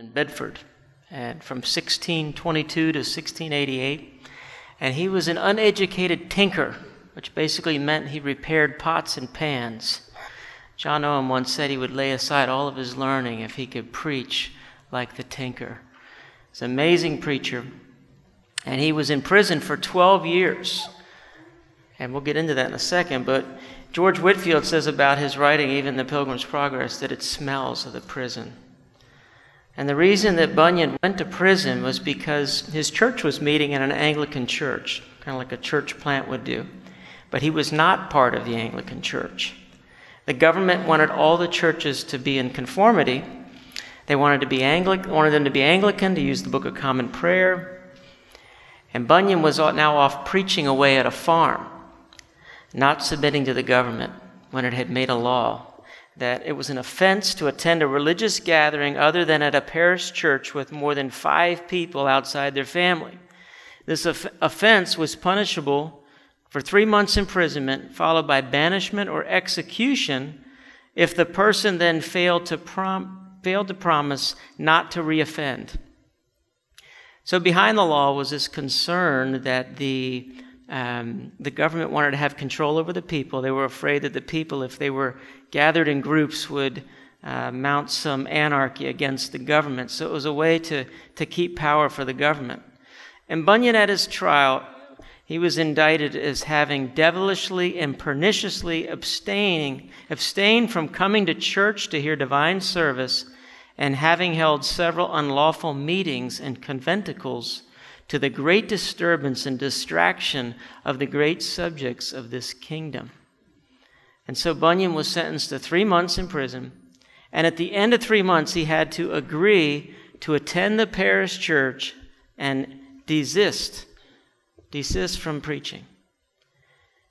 in Bedford, and from 1622 to 1688. And he was an uneducated tinker, which basically meant he repaired pots and pans. John Owen once said he would lay aside all of his learning if he could preach like the tinker. He's an amazing preacher, and he was in prison for 12 years. And we'll get into that in a second, but George Whitefield says about his writing, even The Pilgrim's Progress, that it smells of the prison. And the reason that Bunyan went to prison was because his church was meeting in an Anglican church, kind of like a church plant would do. But he was not part of the Anglican church. The government wanted all the churches to be in conformity. They wanted to be wanted them to be Anglican, to use the Book of Common Prayer. And Bunyan was now off preaching away at a farm, not submitting to the government when it had made a law that it was an offense to attend a religious gathering other than at a parish church with more than five people outside their family. This offense was punishable for three months' imprisonment, followed by banishment or execution if the person then failed to, prom- failed to promise not to reoffend. So, behind the law was this concern that the, um, the government wanted to have control over the people. They were afraid that the people, if they were gathered in groups, would uh, mount some anarchy against the government. So, it was a way to, to keep power for the government. And Bunyan, at his trial, he was indicted as having devilishly and perniciously abstaining, abstained from coming to church to hear divine service and having held several unlawful meetings and conventicles to the great disturbance and distraction of the great subjects of this kingdom. And so Bunyan was sentenced to three months in prison. And at the end of three months, he had to agree to attend the parish church and desist desist from preaching.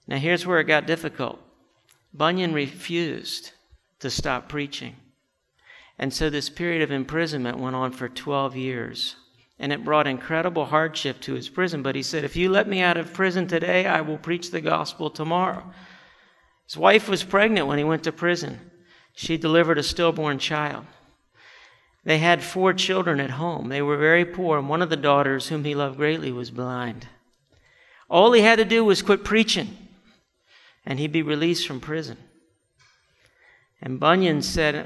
Now, here's where it got difficult. Bunyan refused to stop preaching. And so this period of imprisonment went on for 12 years. And it brought incredible hardship to his prison. But he said, If you let me out of prison today, I will preach the gospel tomorrow. His wife was pregnant when he went to prison. She delivered a stillborn child. They had four children at home. They were very poor, and one of the daughters, whom he loved greatly, was blind. All he had to do was quit preaching, and he'd be released from prison. And Bunyan said,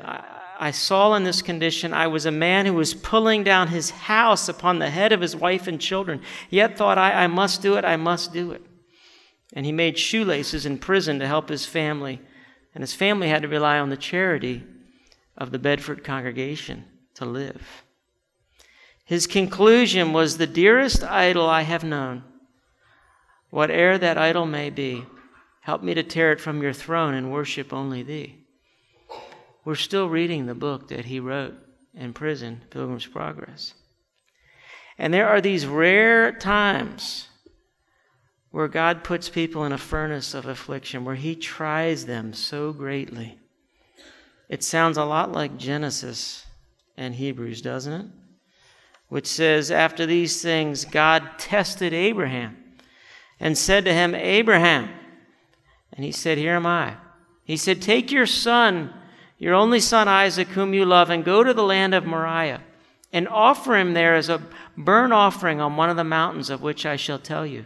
I saw in this condition, I was a man who was pulling down his house upon the head of his wife and children, yet thought I, I must do it, I must do it. And he made shoelaces in prison to help his family, and his family had to rely on the charity of the Bedford congregation to live. His conclusion was the dearest idol I have known Whate'er that idol may be, help me to tear it from your throne and worship only thee. We're still reading the book that he wrote in prison, Pilgrim's Progress. And there are these rare times where God puts people in a furnace of affliction, where he tries them so greatly. It sounds a lot like Genesis and Hebrews, doesn't it? Which says, After these things, God tested Abraham and said to him, Abraham. And he said, Here am I. He said, Take your son, your only son Isaac, whom you love, and go to the land of Moriah, and offer him there as a burnt offering on one of the mountains of which I shall tell you.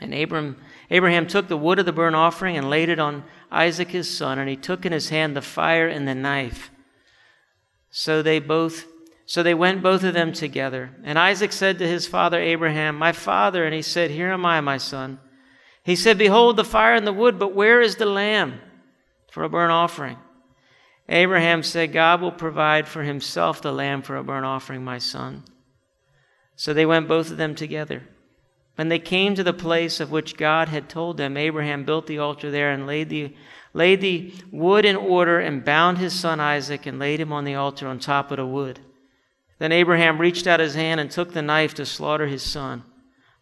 And Abraham, Abraham took the wood of the burnt offering and laid it on Isaac his son, and he took in his hand the fire and the knife. So they both so they went both of them together. And Isaac said to his father Abraham, My father, and he said, Here am I, my son. He said, Behold the fire and the wood, but where is the lamb for a burnt offering? Abraham said, God will provide for himself the lamb for a burnt offering, my son. So they went both of them together. When they came to the place of which God had told them, Abraham built the altar there and laid the, laid the wood in order and bound his son Isaac and laid him on the altar on top of the wood. Then Abraham reached out his hand and took the knife to slaughter his son.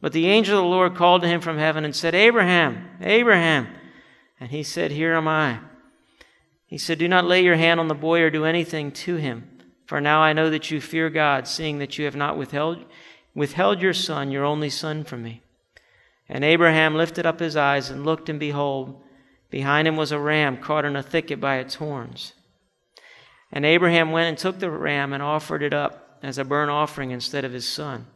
But the angel of the Lord called to him from heaven and said, Abraham, Abraham. And he said, Here am I. He said, Do not lay your hand on the boy or do anything to him. For now I know that you fear God, seeing that you have not withheld, withheld your son, your only son, from me. And Abraham lifted up his eyes and looked, and behold, behind him was a ram caught in a thicket by its horns. And Abraham went and took the ram and offered it up as a burnt offering instead of his son.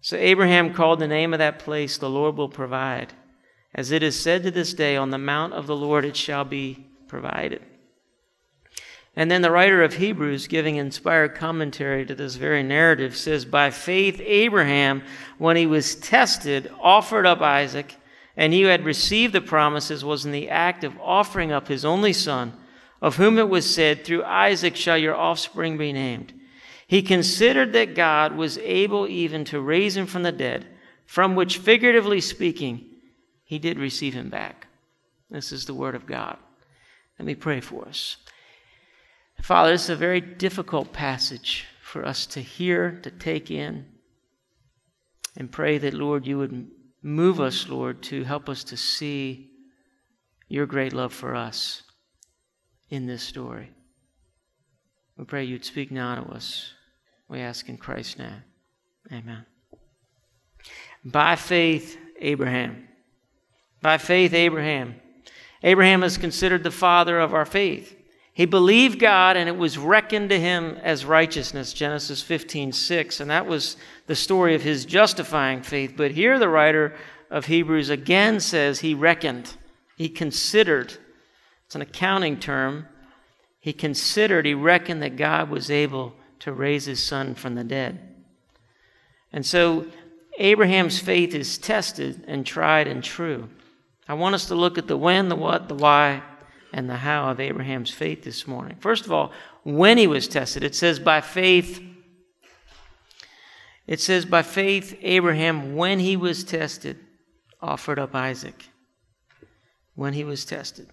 So Abraham called the name of that place, The Lord will provide. As it is said to this day, On the mount of the Lord it shall be provided. And then the writer of Hebrews, giving inspired commentary to this very narrative, says, By faith, Abraham, when he was tested, offered up Isaac, and he who had received the promises was in the act of offering up his only son, of whom it was said, Through Isaac shall your offspring be named. He considered that God was able even to raise him from the dead, from which, figuratively speaking, he did receive him back. This is the word of God. Let me pray for us. Father, this is a very difficult passage for us to hear, to take in, and pray that, Lord, you would move us, Lord, to help us to see your great love for us in this story. We pray you'd speak now to us. We ask in Christ's name. Amen. By faith, Abraham. By faith, Abraham. Abraham is considered the father of our faith. He believed God and it was reckoned to him as righteousness, Genesis 15, 6. And that was the story of his justifying faith. But here the writer of Hebrews again says he reckoned, he considered. It's an accounting term. He considered, he reckoned that God was able to raise his son from the dead. And so Abraham's faith is tested and tried and true. I want us to look at the when, the what, the why, and the how of Abraham's faith this morning. First of all, when he was tested, it says by faith. It says by faith, Abraham, when he was tested, offered up Isaac. When he was tested.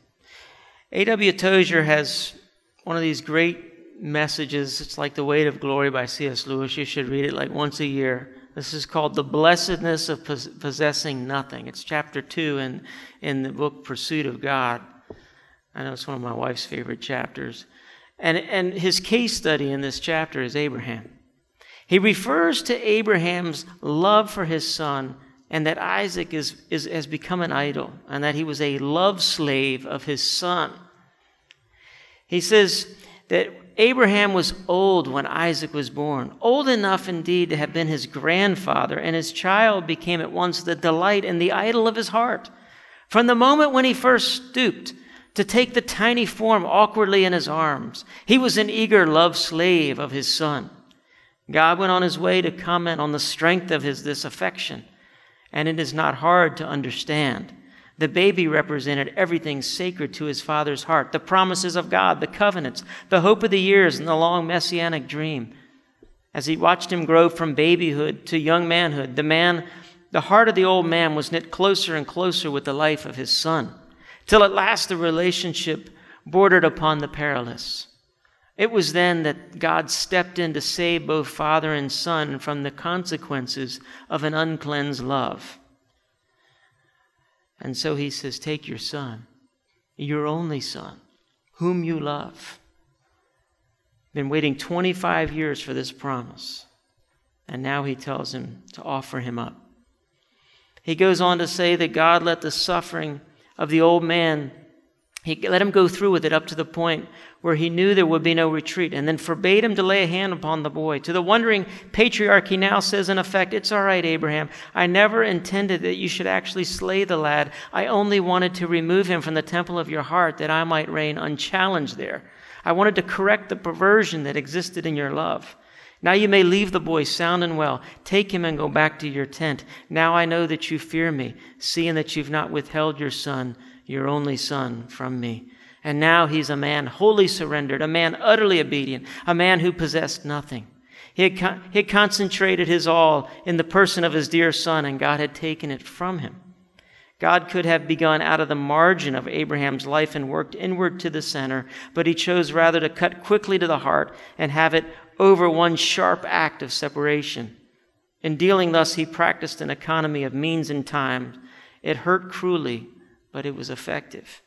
A.W. Tozer has one of these great messages. It's like The Weight of Glory by C.S. Lewis. You should read it like once a year. This is called The Blessedness of Possessing Nothing. It's chapter two in, in the book Pursuit of God. I know it's one of my wife's favorite chapters. And, and his case study in this chapter is Abraham. He refers to Abraham's love for his son and that Isaac is, is, has become an idol and that he was a love slave of his son. He says that Abraham was old when Isaac was born, old enough indeed to have been his grandfather, and his child became at once the delight and the idol of his heart. From the moment when he first stooped to take the tiny form awkwardly in his arms, he was an eager love slave of his son. God went on his way to comment on the strength of his this affection, and it is not hard to understand. The baby represented everything sacred to his father's heart the promises of God, the covenants, the hope of the years, and the long messianic dream. As he watched him grow from babyhood to young manhood, the man, the heart of the old man was knit closer and closer with the life of his son, till at last the relationship bordered upon the perilous. It was then that God stepped in to save both father and son from the consequences of an uncleansed love. And so he says, Take your son, your only son, whom you love. Been waiting 25 years for this promise. And now he tells him to offer him up. He goes on to say that God let the suffering of the old man he let him go through with it up to the point where he knew there would be no retreat, and then forbade him to lay a hand upon the boy. To the wondering patriarch, he now says, in effect, It's all right, Abraham. I never intended that you should actually slay the lad. I only wanted to remove him from the temple of your heart that I might reign unchallenged there. I wanted to correct the perversion that existed in your love. Now you may leave the boy sound and well. Take him and go back to your tent. Now I know that you fear me, seeing that you've not withheld your son your only son, from me. And now he's a man wholly surrendered, a man utterly obedient, a man who possessed nothing. He had, con- he had concentrated his all in the person of his dear son, and God had taken it from him. God could have begun out of the margin of Abraham's life and worked inward to the center, but he chose rather to cut quickly to the heart and have it over one sharp act of separation. In dealing thus, he practiced an economy of means and time. It hurt cruelly, but it was effective.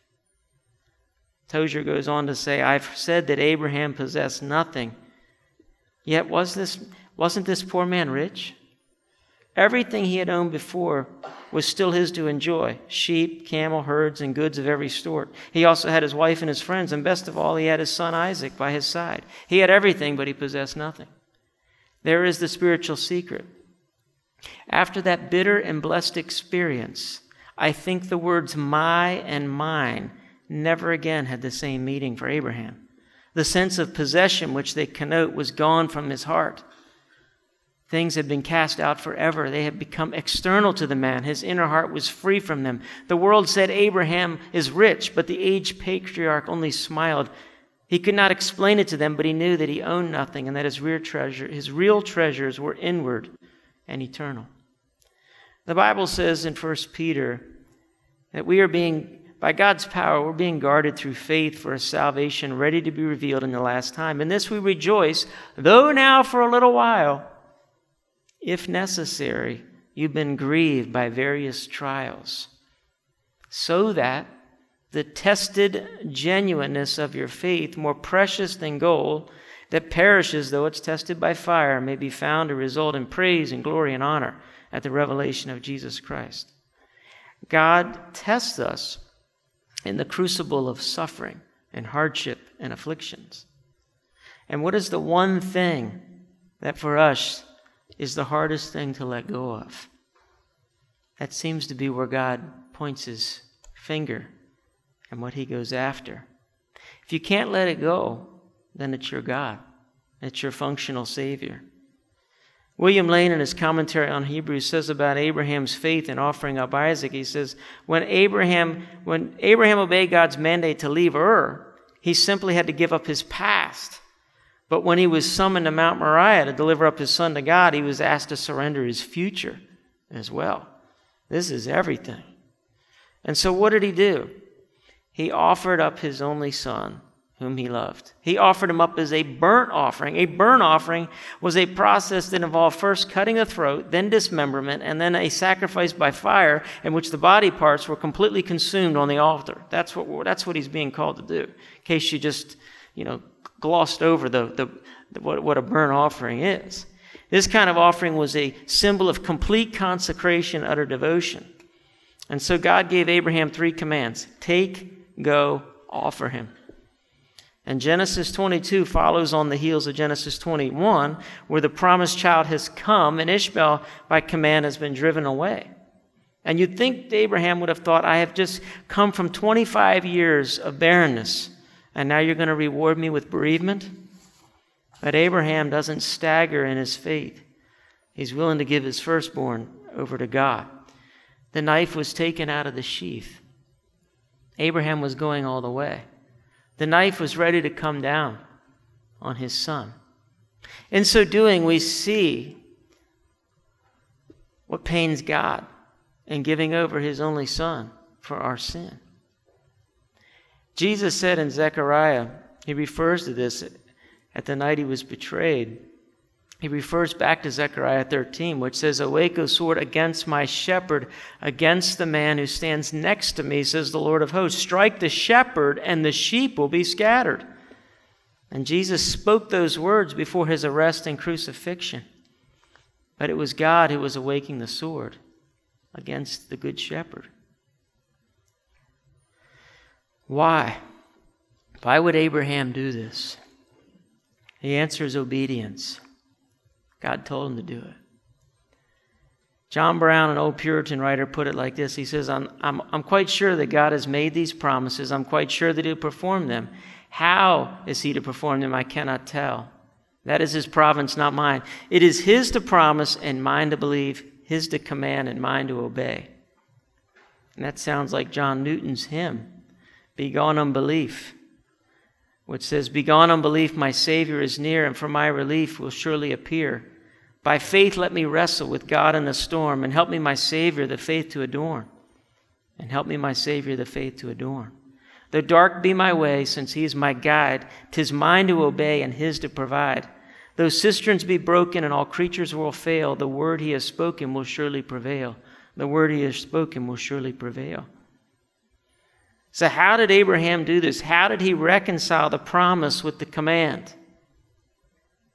Tozer goes on to say, I've said that Abraham possessed nothing. Yet was this, wasn't this poor man rich? Everything he had owned before was still his to enjoy sheep, camel, herds, and goods of every sort. He also had his wife and his friends, and best of all, he had his son Isaac by his side. He had everything, but he possessed nothing. There is the spiritual secret. After that bitter and blessed experience, I think the words my and mine never again had the same meaning for Abraham. The sense of possession which they connote was gone from his heart. Things had been cast out forever. They had become external to the man. His inner heart was free from them. The world said Abraham is rich, but the aged patriarch only smiled. He could not explain it to them, but he knew that he owned nothing and that his real, treasure, his real treasures were inward and eternal. The Bible says in 1 Peter that we are being, by God's power, we're being guarded through faith for a salvation ready to be revealed in the last time. In this we rejoice, though now for a little while if necessary, you've been grieved by various trials, so that the tested genuineness of your faith, more precious than gold, that perishes though it's tested by fire, may be found to result in praise and glory and honor at the revelation of Jesus Christ. God tests us in the crucible of suffering and hardship and afflictions. And what is the one thing that for us is the hardest thing to let go of. That seems to be where God points his finger and what he goes after. If you can't let it go, then it's your God, it's your functional Savior. William Lane, in his commentary on Hebrews, says about Abraham's faith in offering up Isaac, he says, when Abraham, when Abraham obeyed God's mandate to leave Ur, he simply had to give up his past but when he was summoned to Mount Moriah to deliver up his son to God, he was asked to surrender his future as well. This is everything. And so, what did he do? He offered up his only son, whom he loved. He offered him up as a burnt offering. A burnt offering was a process that involved first cutting a throat, then dismemberment, and then a sacrifice by fire in which the body parts were completely consumed on the altar. That's what, that's what he's being called to do. In case you just, you know, glossed over the, the, the, what, what a burnt offering is. This kind of offering was a symbol of complete consecration, utter devotion. And so God gave Abraham three commands take, go, offer him. And Genesis 22 follows on the heels of Genesis 21, where the promised child has come and Ishmael, by command, has been driven away. And you'd think Abraham would have thought, I have just come from 25 years of barrenness and now you're going to reward me with bereavement? But Abraham doesn't stagger in his faith. He's willing to give his firstborn over to God. The knife was taken out of the sheath. Abraham was going all the way. The knife was ready to come down on his son. In so doing, we see what pains God in giving over his only son for our sin. Jesus said in Zechariah, he refers to this at the night he was betrayed. He refers back to Zechariah 13, which says, Awake, O sword, against my shepherd, against the man who stands next to me, says the Lord of hosts. Strike the shepherd, and the sheep will be scattered. And Jesus spoke those words before his arrest and crucifixion. But it was God who was awaking the sword against the good shepherd. Why? Why would Abraham do this? The answer is obedience. God told him to do it. John Brown, an old Puritan writer, put it like this He says, I'm, I'm, I'm quite sure that God has made these promises. I'm quite sure that He'll perform them. How is He to perform them? I cannot tell. That is His province, not mine. It is His to promise and mine to believe, His to command and mine to obey. And that sounds like John Newton's hymn. Begone unbelief, which says, Begone unbelief, my Savior is near, and for my relief will surely appear. By faith, let me wrestle with God in the storm, and help me, my Savior, the faith to adorn. And help me, my Savior, the faith to adorn. Though dark be my way, since He is my guide, tis mine to obey and His to provide. Though cisterns be broken and all creatures will fail, the word he has spoken will surely prevail. The word he has spoken will surely prevail. So, how did Abraham do this? How did he reconcile the promise with the command?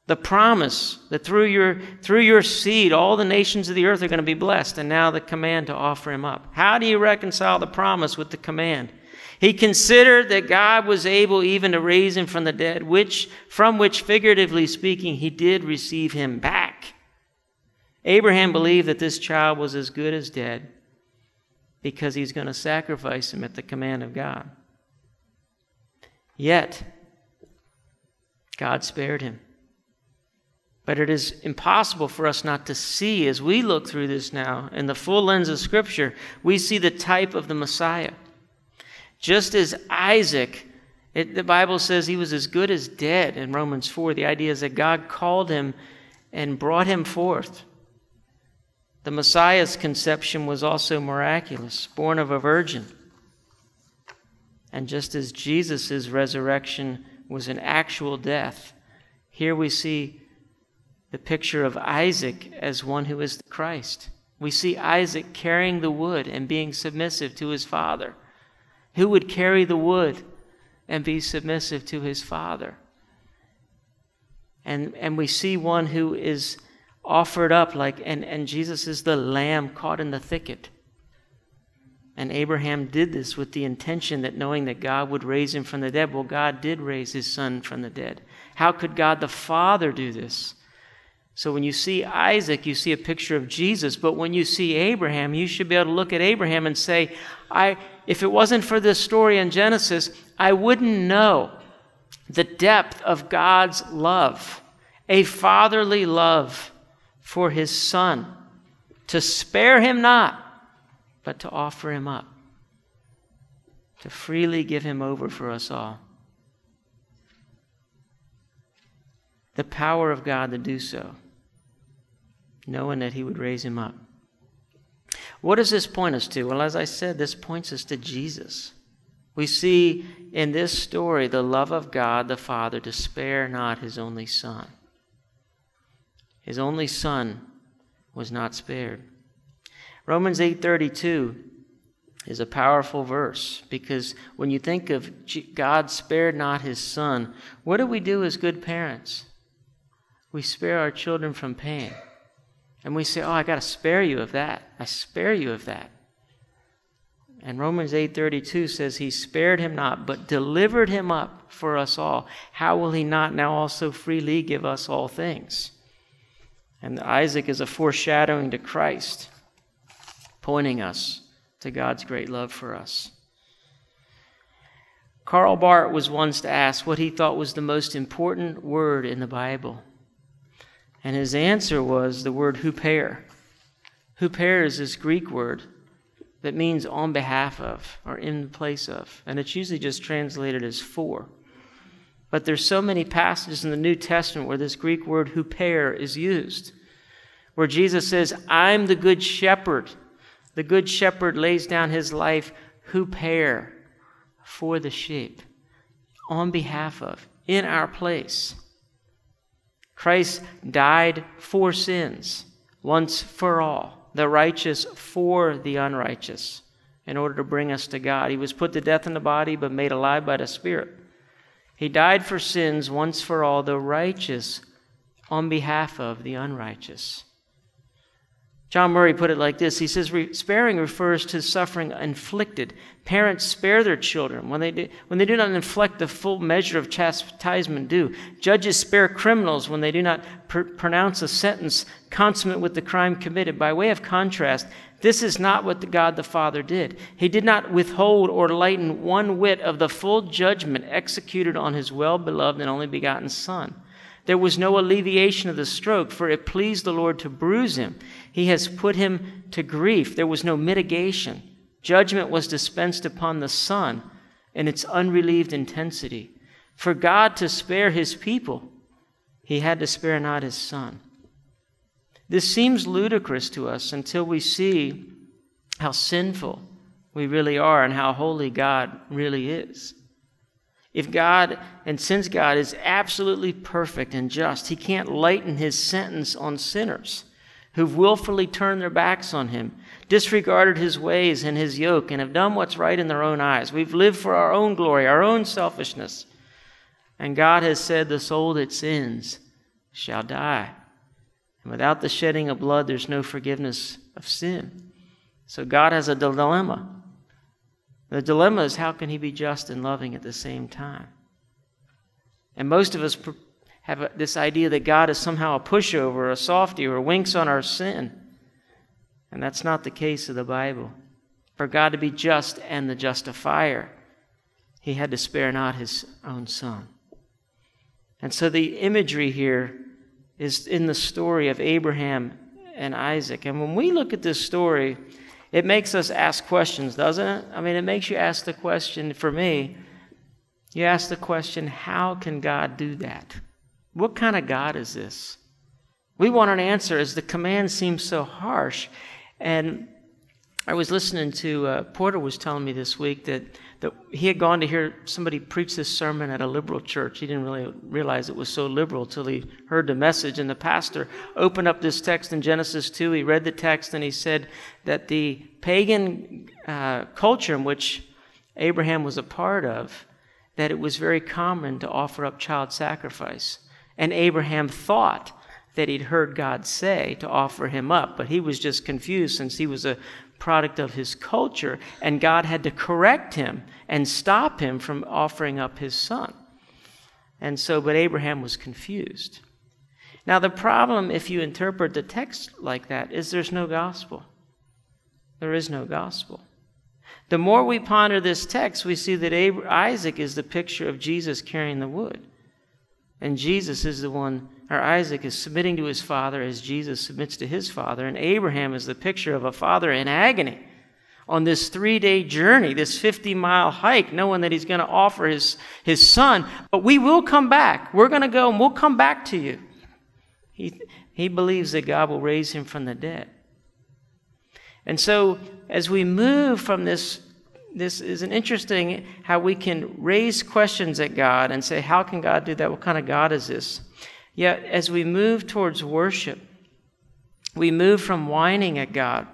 The promise that through your, through your seed, all the nations of the earth are going to be blessed, and now the command to offer him up. How do you reconcile the promise with the command? He considered that God was able even to raise him from the dead, which, from which, figuratively speaking, he did receive him back. Abraham believed that this child was as good as dead because he's going to sacrifice him at the command of God. Yet, God spared him. But it is impossible for us not to see as we look through this now in the full lens of Scripture, we see the type of the Messiah. Just as Isaac, it, the Bible says he was as good as dead in Romans 4. The idea is that God called him and brought him forth. The Messiah's conception was also miraculous, born of a virgin. And just as Jesus' resurrection was an actual death, here we see the picture of Isaac as one who is the Christ. We see Isaac carrying the wood and being submissive to his father. Who would carry the wood and be submissive to his father? And, and we see one who is offered up like, and, and Jesus is the lamb caught in the thicket. And Abraham did this with the intention that knowing that God would raise him from the dead. Well, God did raise his son from the dead. How could God the Father do this? So when you see Isaac, you see a picture of Jesus. But when you see Abraham, you should be able to look at Abraham and say, I, if it wasn't for this story in Genesis, I wouldn't know the depth of God's love, a fatherly love for his son, to spare him not, but to offer him up, to freely give him over for us all. The power of God to do so knowing that he would raise him up. What does this point us to? Well, as I said, this points us to Jesus. We see in this story the love of God the Father to spare not his only Son. His only Son was not spared. Romans 8:32 is a powerful verse because when you think of God spared not his son, what do we do as good parents? We spare our children from pain. And we say, "Oh, I got to spare you of that. I spare you of that." And Romans 8:32 says he spared him not, but delivered him up for us all. How will he not now also freely give us all things? And Isaac is a foreshadowing to Christ, pointing us to God's great love for us. Karl Barth was once asked what he thought was the most important word in the Bible. And his answer was the word huper. Huper is this Greek word that means on behalf of or in place of. And it's usually just translated as for. But there's so many passages in the New Testament where this Greek word huper is used, where Jesus says, I'm the good shepherd. The good shepherd lays down his life huper for the sheep, on behalf of, in our place. Christ died for sins once for all, the righteous for the unrighteous, in order to bring us to God. He was put to death in the body, but made alive by the Spirit. He died for sins once for all, the righteous on behalf of the unrighteous. John Murray put it like this He says, Sparing refers to suffering inflicted. Parents spare their children when they, do, when they do not inflict the full measure of chastisement due. Judges spare criminals when they do not pr- pronounce a sentence consummate with the crime committed. By way of contrast, this is not what the God the Father did. He did not withhold or lighten one whit of the full judgment executed on his well beloved and only begotten Son. There was no alleviation of the stroke, for it pleased the Lord to bruise him. He has put him to grief. There was no mitigation. Judgment was dispensed upon the Son in its unrelieved intensity. For God to spare his people, he had to spare not his Son. This seems ludicrous to us until we see how sinful we really are and how holy God really is. If God, and since God is absolutely perfect and just, he can't lighten his sentence on sinners who've willfully turned their backs on him, disregarded his ways and his yoke, and have done what's right in their own eyes. We've lived for our own glory, our own selfishness. And God has said, The soul that sins shall die. And without the shedding of blood, there's no forgiveness of sin. So God has a dilemma. The dilemma is how can he be just and loving at the same time? And most of us have this idea that God is somehow a pushover, a softy, or winks on our sin. And that's not the case of the Bible. For God to be just and the justifier, he had to spare not his own son. And so the imagery here is in the story of Abraham and Isaac. And when we look at this story, it makes us ask questions, doesn't it? I mean, it makes you ask the question, for me, you ask the question, how can God do that? What kind of God is this? We want an answer as the command seems so harsh. And I was listening to, uh, Porter was telling me this week that, that he had gone to hear somebody preach this sermon at a liberal church. He didn't really realize it was so liberal till he heard the message. And the pastor opened up this text in Genesis 2. He read the text and he said that the pagan uh, culture in which Abraham was a part of, that it was very common to offer up child sacrifice. And Abraham thought that he'd heard God say to offer him up, but he was just confused since he was a product of his culture, and God had to correct him and stop him from offering up his son. And so, but Abraham was confused. Now, the problem, if you interpret the text like that, is there's no gospel. There is no gospel. The more we ponder this text, we see that Isaac is the picture of Jesus carrying the wood. And Jesus is the one, or Isaac is submitting to his father as Jesus submits to his father. And Abraham is the picture of a father in agony on this three day journey, this 50 mile hike, knowing that he's going to offer his, his son. But we will come back. We're going to go and we'll come back to you. He, he believes that God will raise him from the dead. And so, as we move from this this is an interesting how we can raise questions at God and say, How can God do that? What kind of God is this? Yet, as we move towards worship, we move from whining at God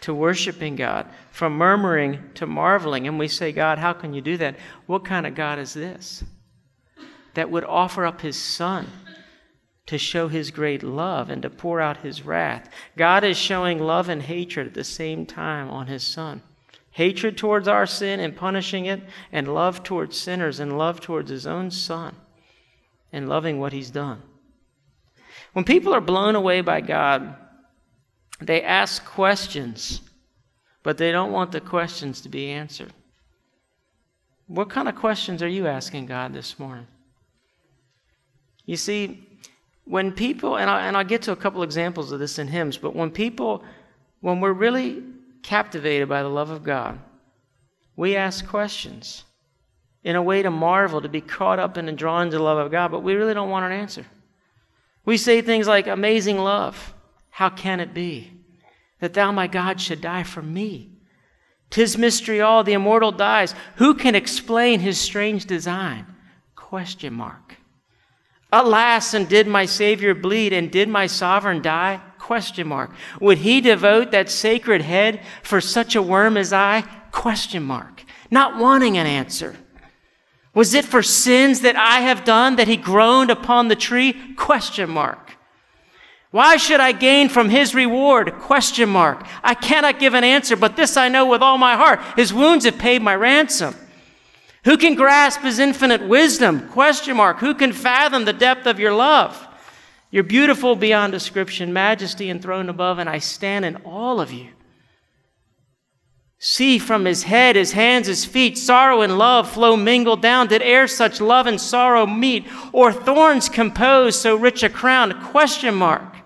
to worshiping God, from murmuring to marveling. And we say, God, how can you do that? What kind of God is this? That would offer up his son to show his great love and to pour out his wrath. God is showing love and hatred at the same time on his son hatred towards our sin and punishing it, and love towards sinners and love towards his own son and loving what he's done. When people are blown away by God, they ask questions, but they don't want the questions to be answered. What kind of questions are you asking God this morning? You see, when people, and, I, and I'll get to a couple examples of this in hymns, but when people, when we're really captivated by the love of God, we ask questions in a way to marvel, to be caught up in and drawn to the love of God, but we really don't want an answer. We say things like, Amazing love, how can it be that thou, my God, should die for me? Tis mystery all, the immortal dies. Who can explain his strange design? Question mark. Alas, and did my Savior bleed, and did my sovereign die? Question mark. Would he devote that sacred head for such a worm as I? Question mark. Not wanting an answer. Was it for sins that I have done that he groaned upon the tree? Question mark. Why should I gain from his reward? Question mark. I cannot give an answer, but this I know with all my heart. His wounds have paid my ransom. Who can grasp his infinite wisdom? Question mark. Who can fathom the depth of your love? You're beautiful beyond description, majesty enthroned above, and I stand in all of you. See from his head, his hands, his feet, sorrow and love flow mingled down. Did e'er such love and sorrow meet, or thorns compose so rich a crown? Question mark.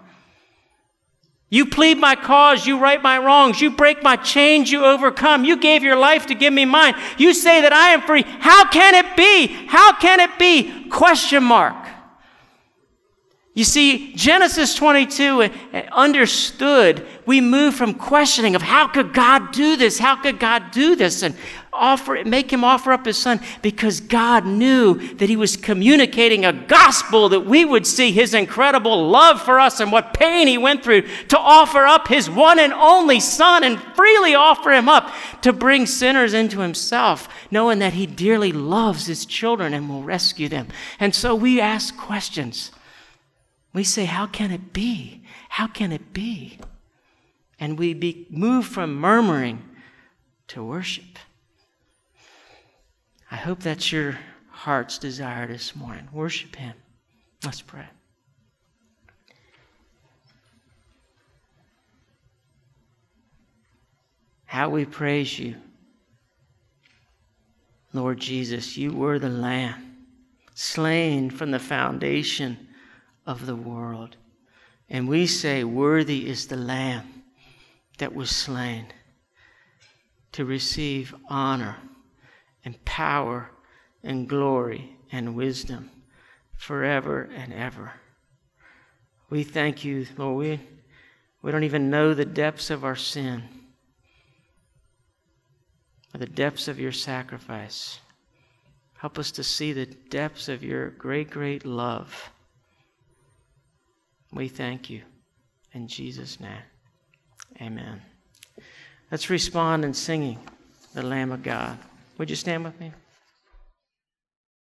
You plead my cause, you right my wrongs, you break my chains, you overcome. You gave your life to give me mine. You say that I am free. How can it be? How can it be? Question mark. You see, Genesis 22 uh, understood we move from questioning of how could God do this? How could God do this? And offer, make him offer up his son because God knew that he was communicating a gospel that we would see his incredible love for us and what pain he went through to offer up his one and only son and freely offer him up to bring sinners into himself, knowing that he dearly loves his children and will rescue them. And so we ask questions. We say, How can it be? How can it be? And we be moved from murmuring to worship. I hope that's your heart's desire this morning. Worship Him. Let's pray. How we praise you. Lord Jesus, you were the Lamb, slain from the foundation of the world. And we say, Worthy is the Lamb that was slain to receive honor and power and glory and wisdom forever and ever. We thank you, Lord. We, we don't even know the depths of our sin or the depths of your sacrifice. Help us to see the depths of your great, great love. We thank you. In Jesus' name, amen. Let's respond in singing the Lamb of God. Would you stand with me?